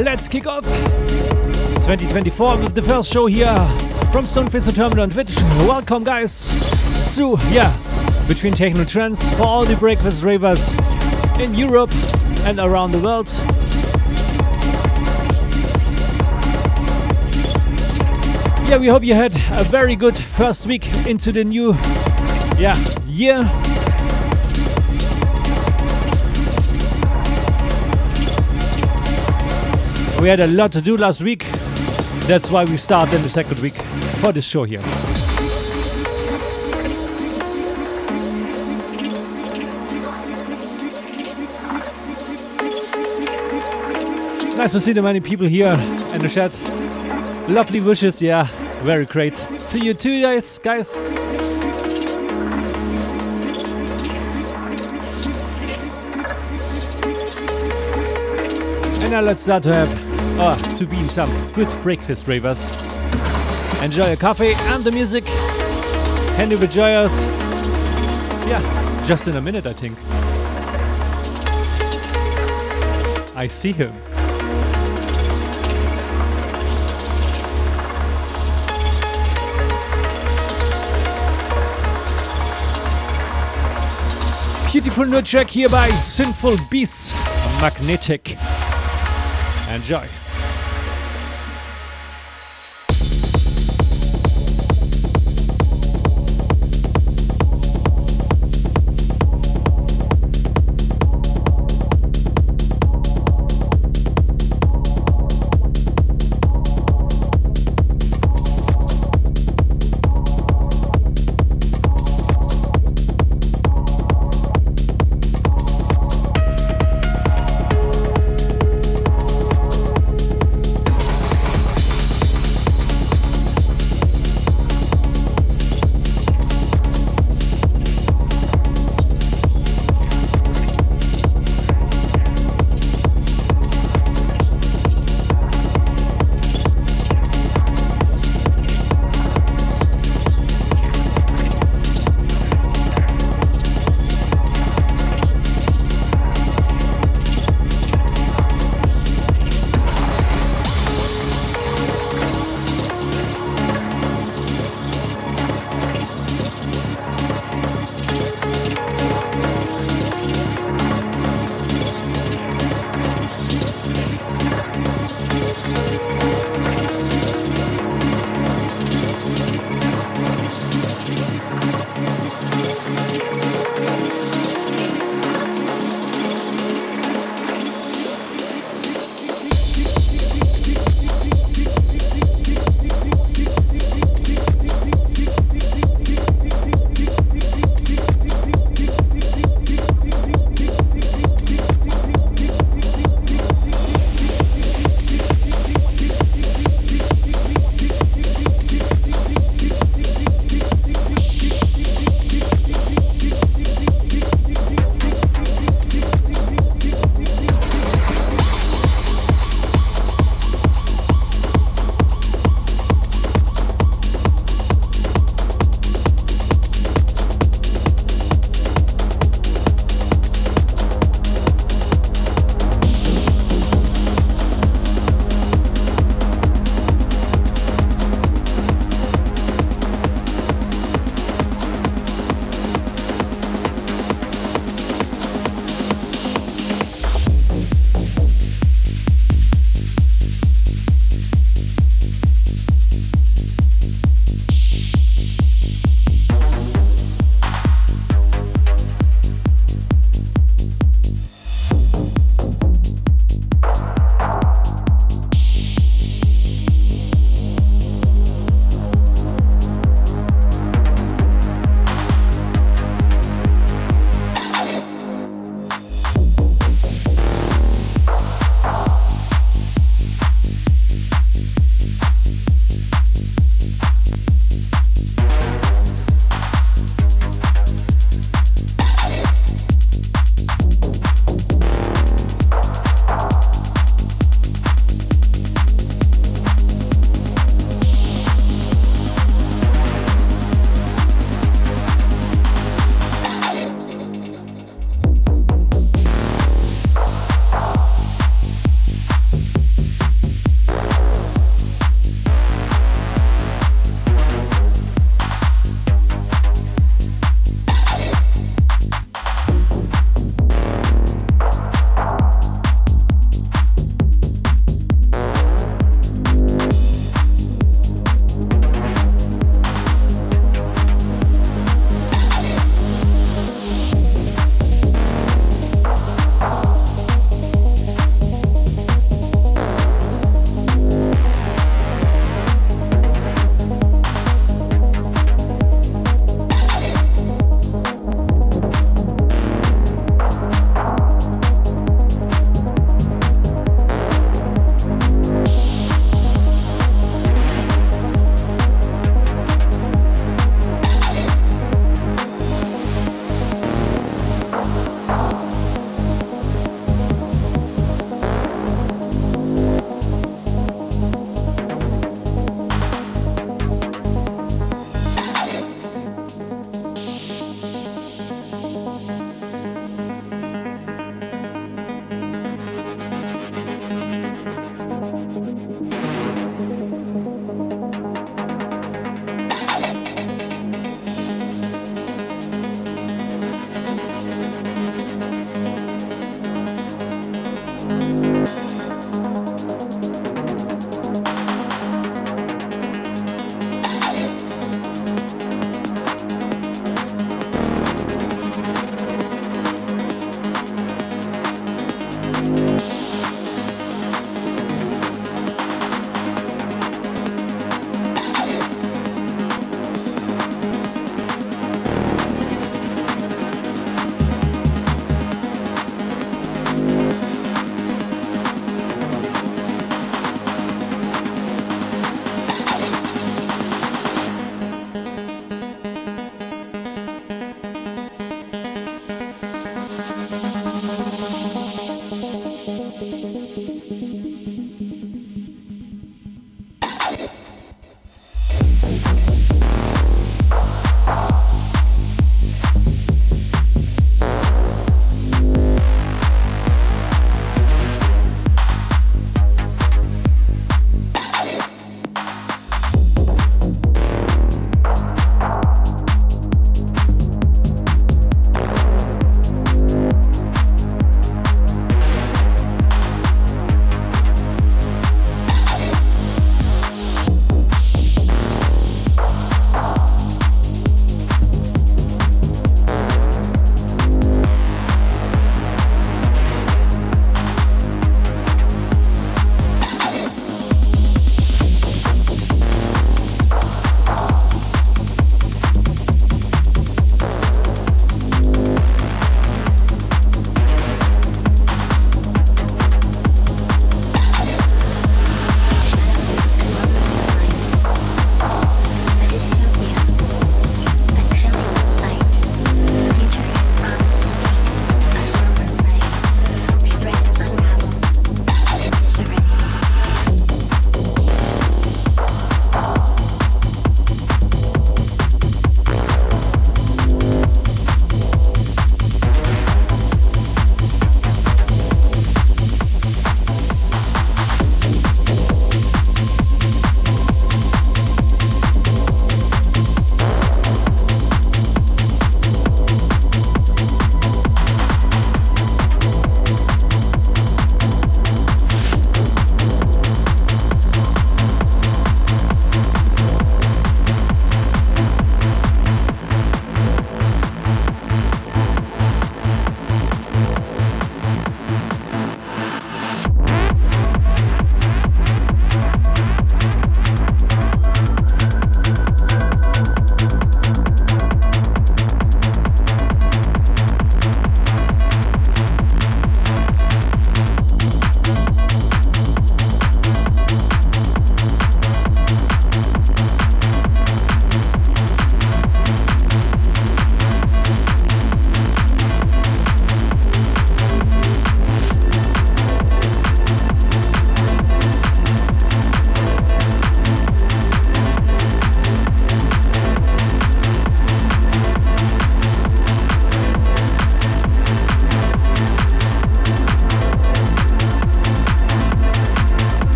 Let's kick off 2024 with the first show here from Stoneface Terminal on Twitch. Welcome, guys, to, yeah, Between Techno Trance for all the breakfast ravers in Europe and around the world. Yeah, we hope you had a very good first week into the new, yeah, year. We had a lot to do last week. That's why we start in the second week for this show here. Nice to see the many people here in the chat. Lovely wishes, yeah, very great. To you too, guys, guys. And now let's start to have, oh, to be some good breakfast ravers. Enjoy your coffee and the music. Handy joyous. Yeah, just in a minute, I think. I see him. Beautiful new track here by Sinful Beasts, Magnetic. Enjoy.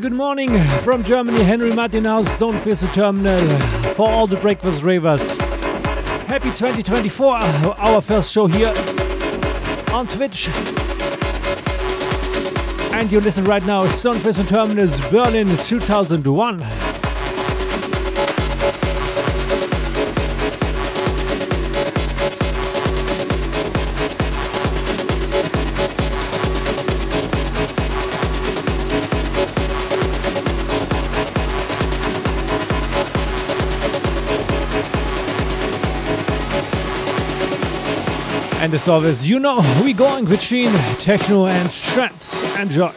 Good morning from Germany. Henry Martinhaus, Stoneface the Terminal for all the breakfast ravers. Happy 2024, our first show here on Twitch. And you listen right now, Stoneface and Terminals Berlin 2001. And as always, you know, we going between techno and trance. Enjoy.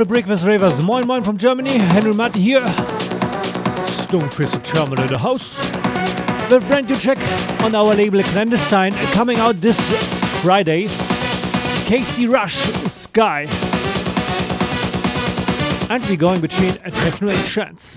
the Breakfast Ravers. Moin Moin from Germany. Henry Matt here. Stone Crystal Terminal in the house. The brand new check on our label Clandestine coming out this Friday. Casey Rush Sky. And we're going between a techno and trance.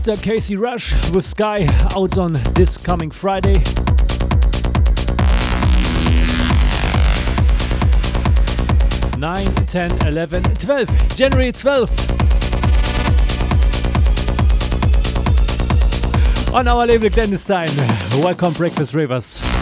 Mr. Casey Rush with Sky out on this coming Friday. Nine, 10, 11, 12. January 12th. On our label Clandestine. Welcome Breakfast Ravers.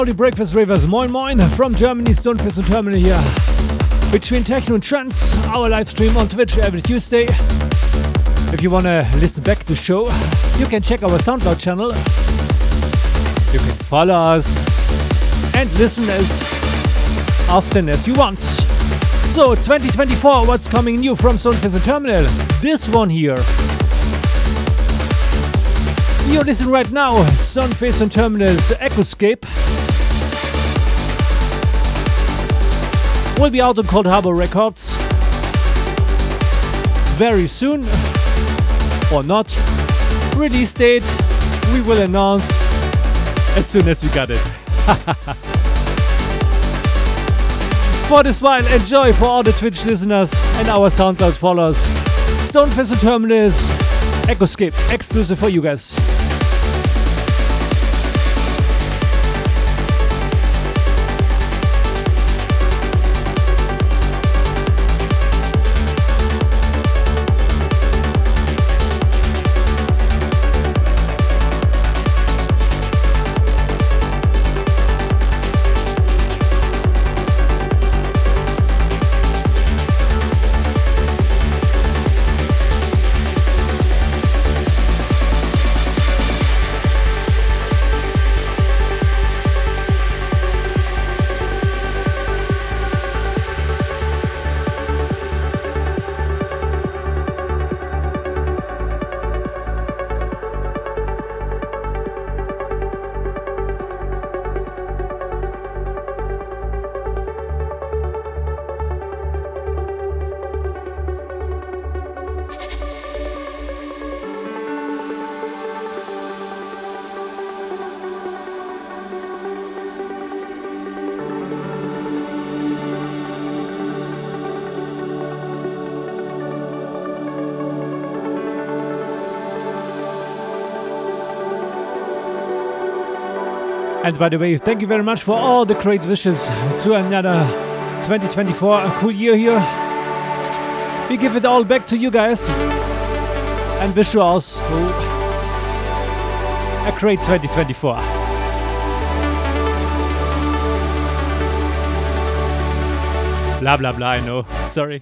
The breakfast ravers, moin moin from Germany, Stoneface Terminal here. Between Techno and Trance, our live stream on Twitch every Tuesday. If you wanna listen back to the show, you can check our SoundCloud channel. You can follow us and listen as often as you want. So, 2024, what's coming new from Stoneface and Terminal? This one here. You're listening right now, Stoneface and Terminal's Echoscape. Will be out on Coldharbour Records very soon, or not. Release date we will announce as soon as we got it. for this while, enjoy for all the Twitch listeners and our SoundCloud followers. Stoneface and Echo Echoscape exclusive for you guys. And by the way, thank you very much for all the great wishes to another 2024, a cool year here. We give it all back to you guys and wish you also a great 2024. Blah blah blah, I know. Sorry.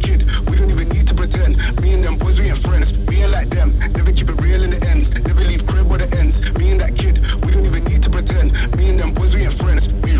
kid. We don't even need to pretend. Me and them boys, we ain't friends. We ain't like them. Never keep it real in the ends. Never leave crib where the ends. Me and that kid. We don't even need to pretend. Me and them boys, we ain't friends. We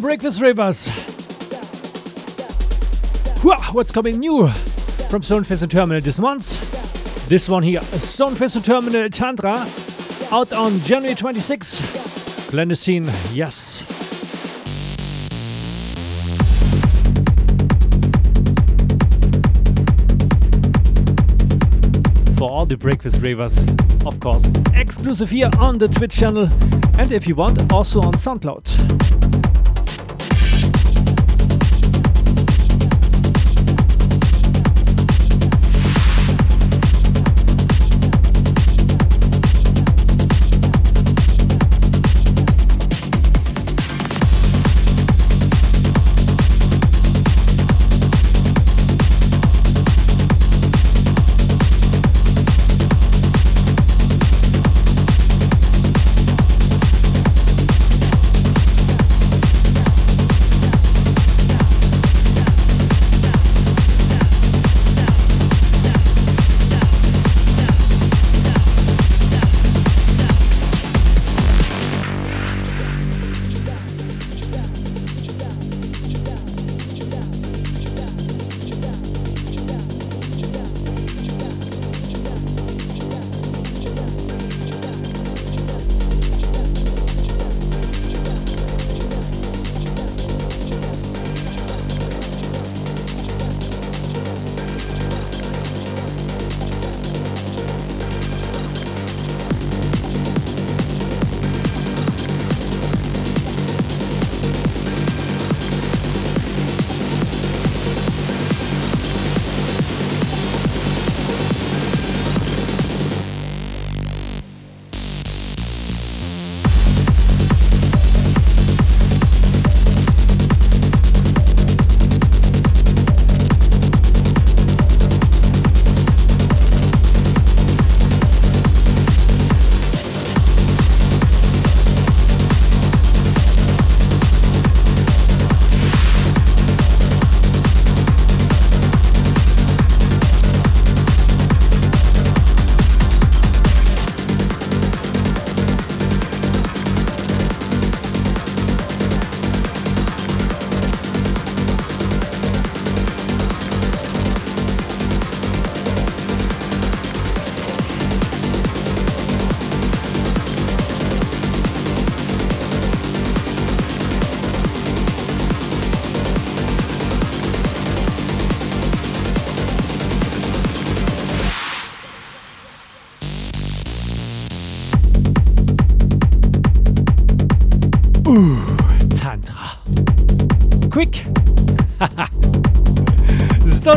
Breakfast Ravers. What's coming new from Stoneface and Terminal this month? This one here, Stoneface and Terminal Tantra, out on January 26. Clandestine, yes. For all the Breakfast Ravers, of course, exclusive here on the Twitch channel, and if you want, also on SoundCloud.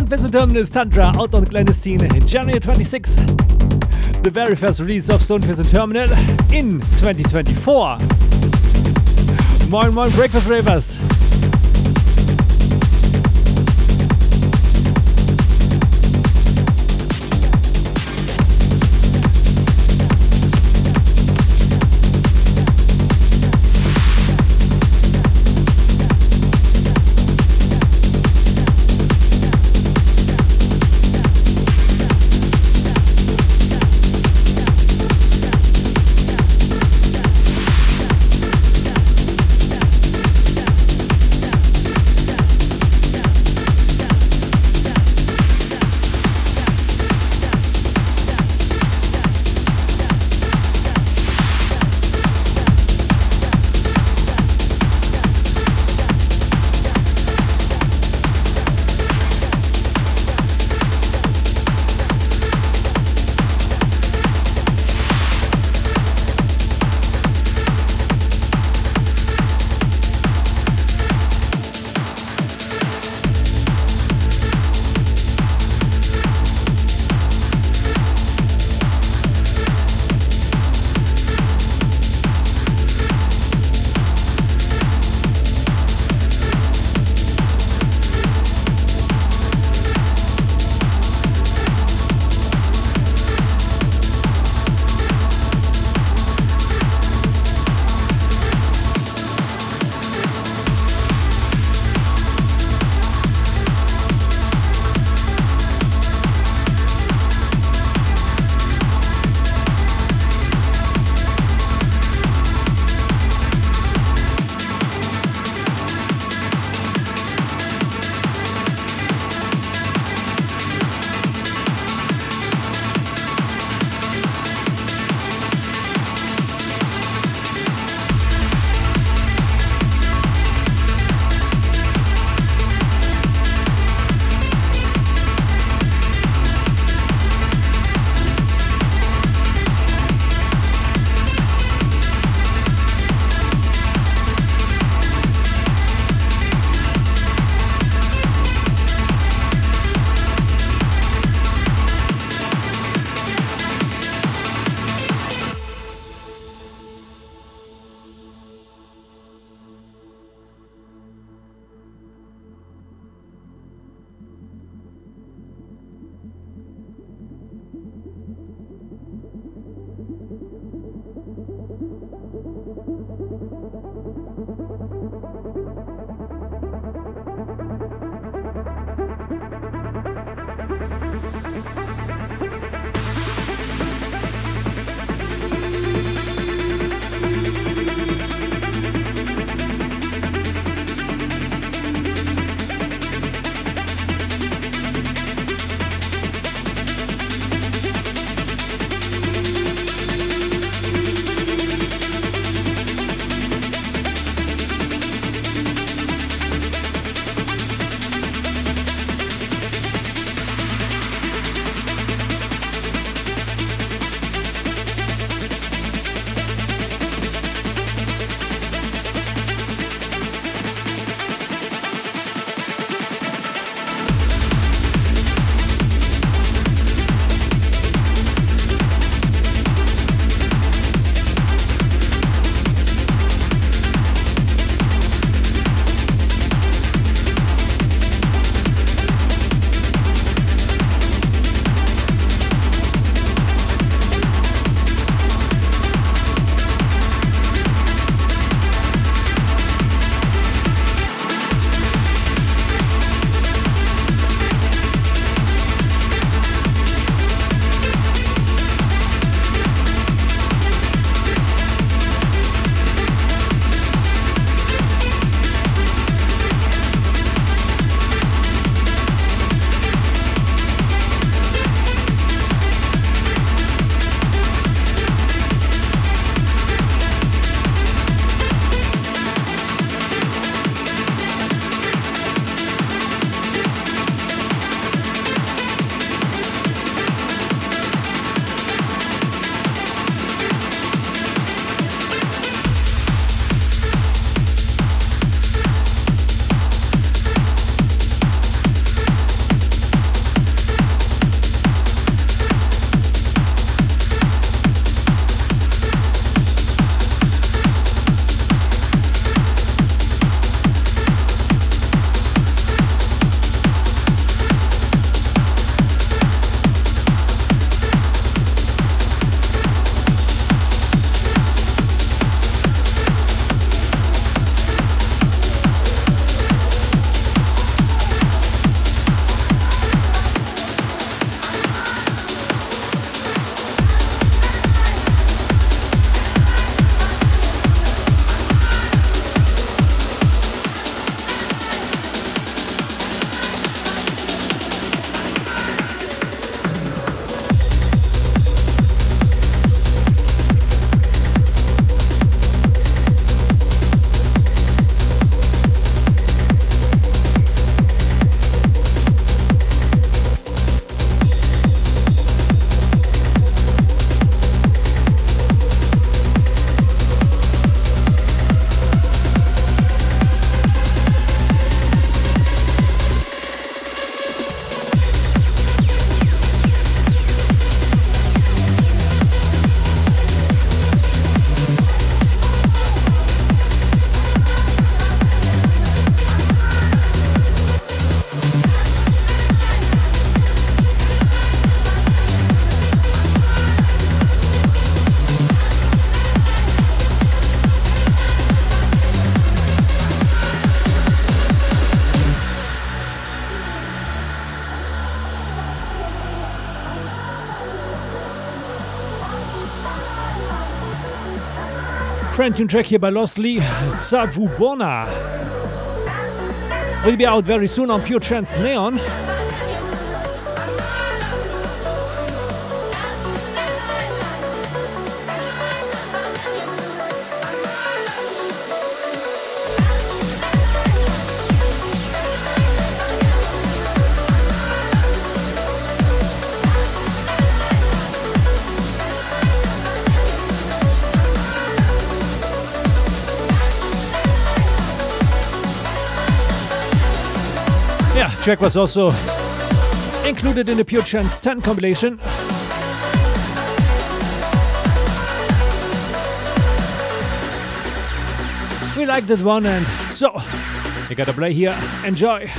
Visit Terminus Tantra out on Clandestine in January 26. The very first release of Stoneface and Terminal in 2024. Moin Moin Breakfast Ravers. Brand new track here by Lost Lee, Savubona. Will be out very soon on Pure Trance Neon. Track was also included in the Pure Trance 10 compilation. We liked that one, and so you gotta play here. Enjoy!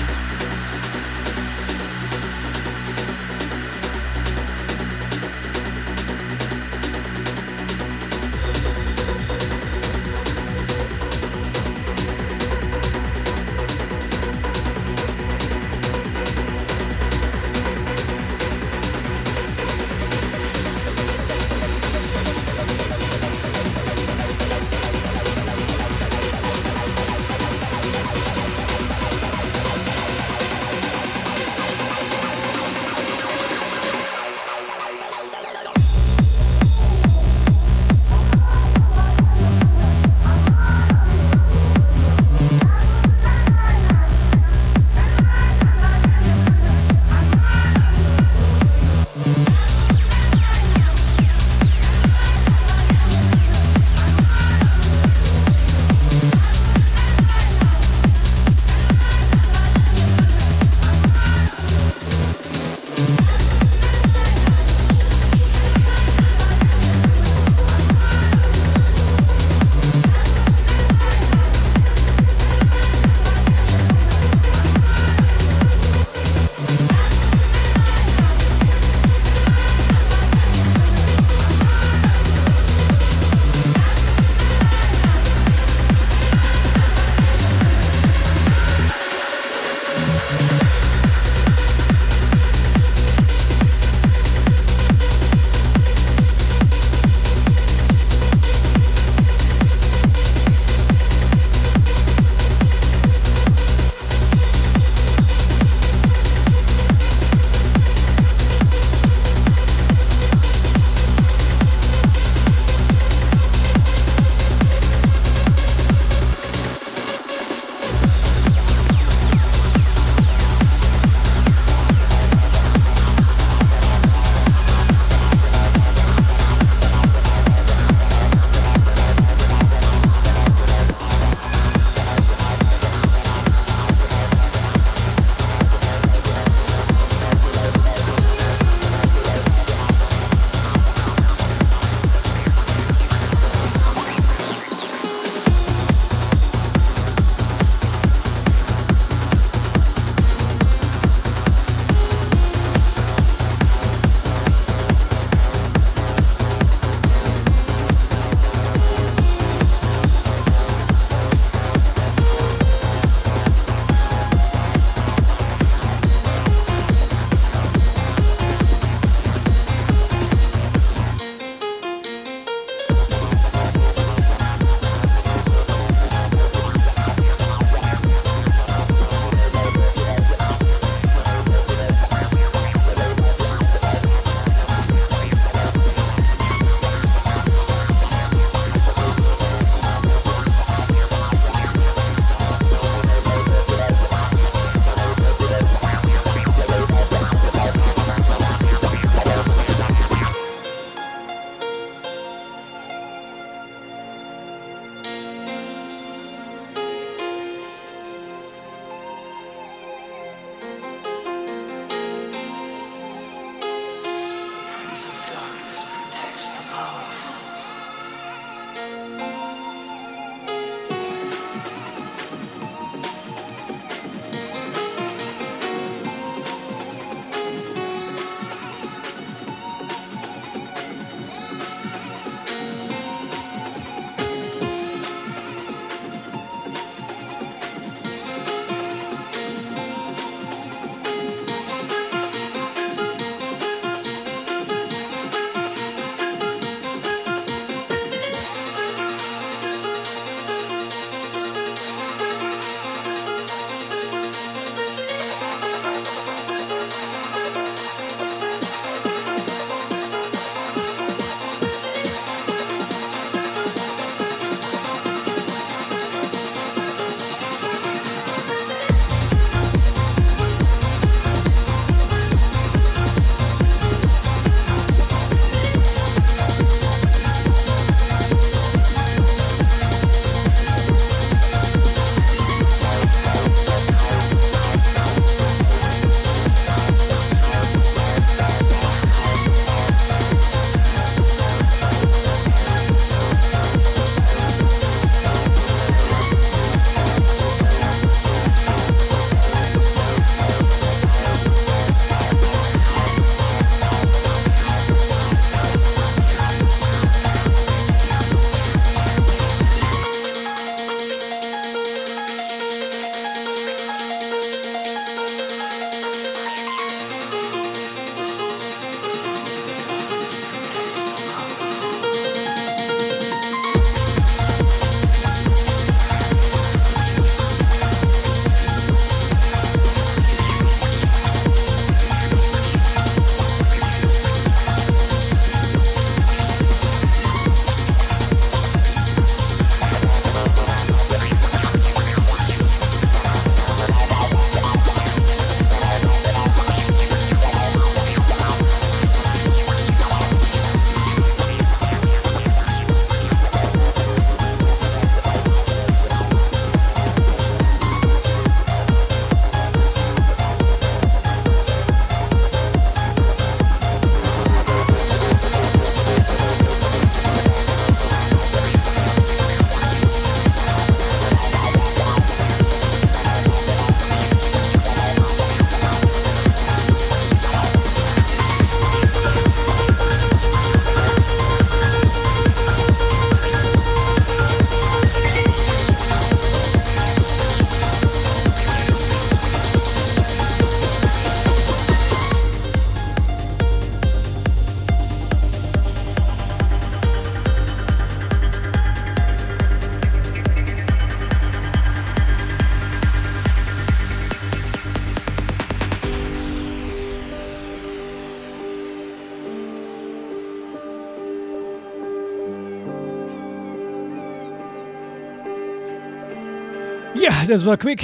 Das war quick.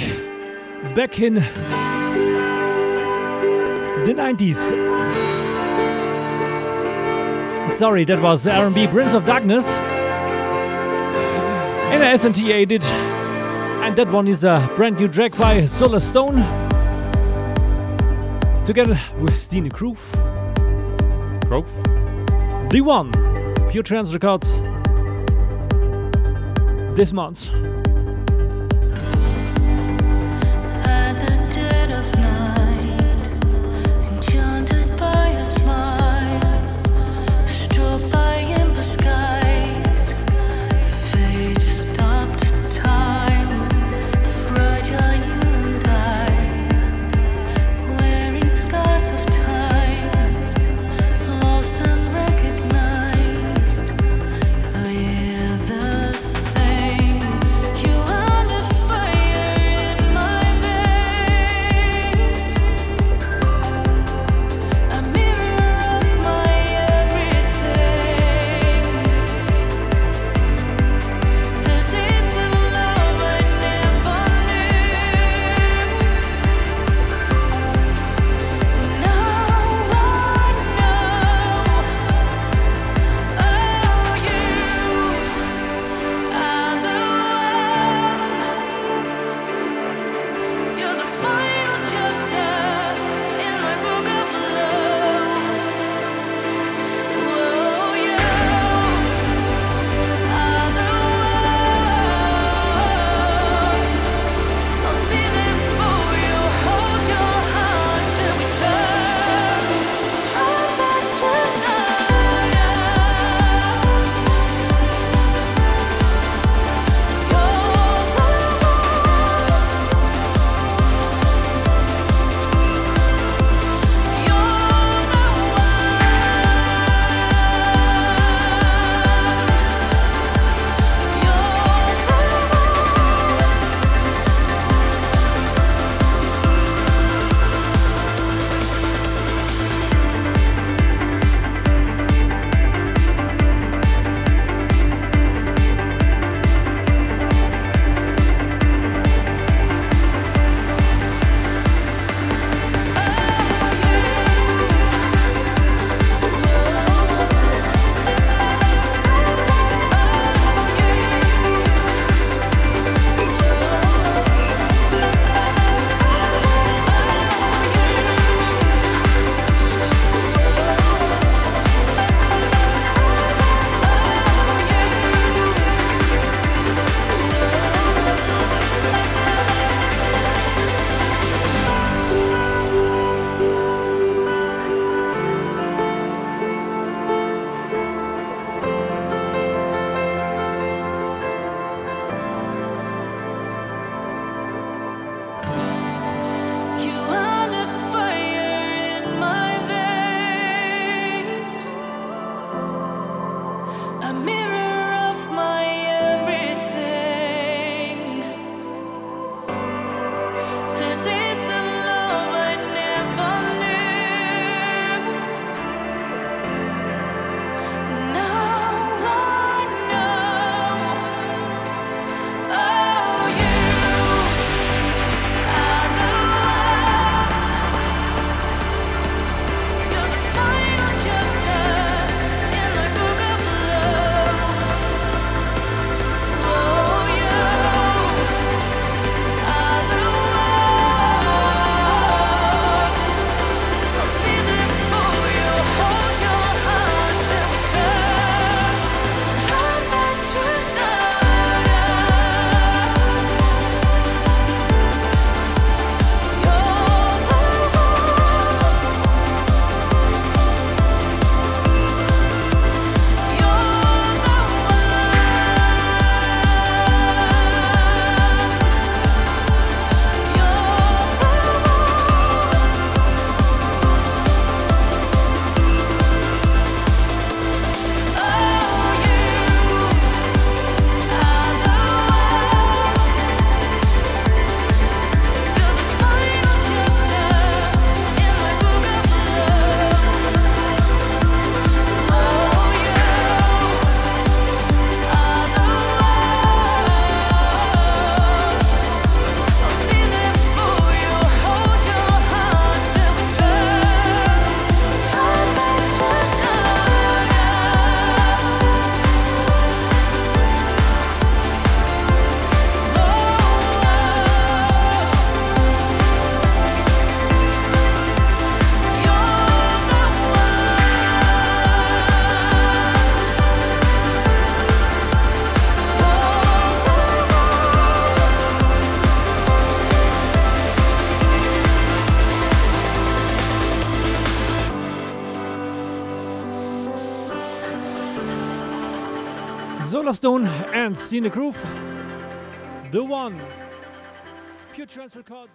Back in the 90s. Sorry, that was RMB Prince of Darkness in a SNT edit. And that one is a brand new track by Solarstone together with Stine Groove. Groove? The one. Pure Trance Records this month. Solarstone and Stine Groove. The one. Pure Trance Records.